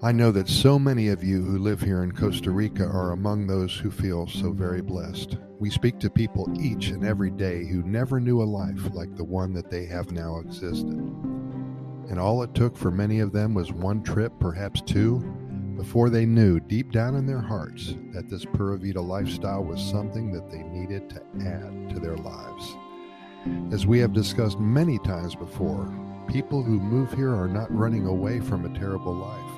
I know that so many of you who live here in Costa Rica are among those who feel so very blessed. We speak to people each and every day who never knew a life like the one that they have now existed. And all it took for many of them was one trip, perhaps two, before they knew deep down in their hearts that this Pura Vida lifestyle was something that they needed to add to their lives. As we have discussed many times before, people who move here are not running away from a terrible life.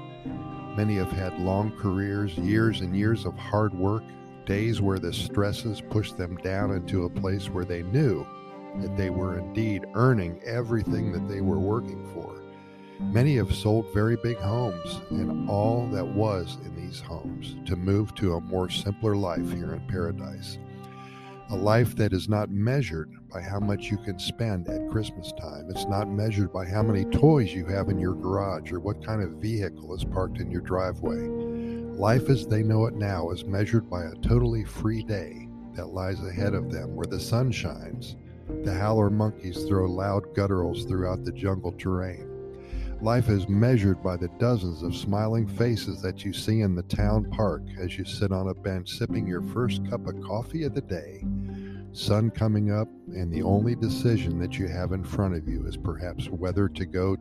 Many have had long careers, years and years of hard work, days where the stresses pushed them down into a place where they knew that they were indeed earning everything that they were working for. Many have sold very big homes and all that was in these homes to move to a more simpler life here in paradise. A life that is not measured by how much you can spend at Christmas time. It's not measured by how many toys you have in your garage or what kind of vehicle is parked in your driveway. Life as they know it now is measured by a totally free day that lies ahead of them where the sun shines. The howler monkeys throw loud gutturals throughout the jungle terrain. Life is measured by the dozens of smiling faces that you see in the town park as you sit on a bench sipping your first cup of coffee of the day sun coming up, and the only decision that you have in front of you is perhaps whether to go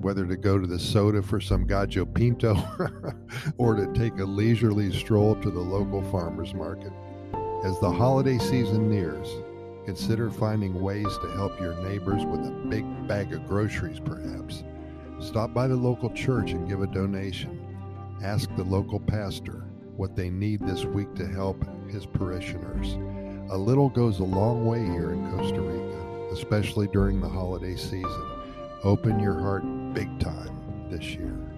whether to go to the soda for some gallo pinto or to take a leisurely stroll to the local farmers market. As the holiday season nears, consider finding ways to help your neighbors with a big bag of groceries, perhaps. Stop by the local church and give a donation. Ask the local pastor what they need this week to help his parishioners. A little goes a long way here in Costa Rica, especially during the holiday season. Open your heart big time this year.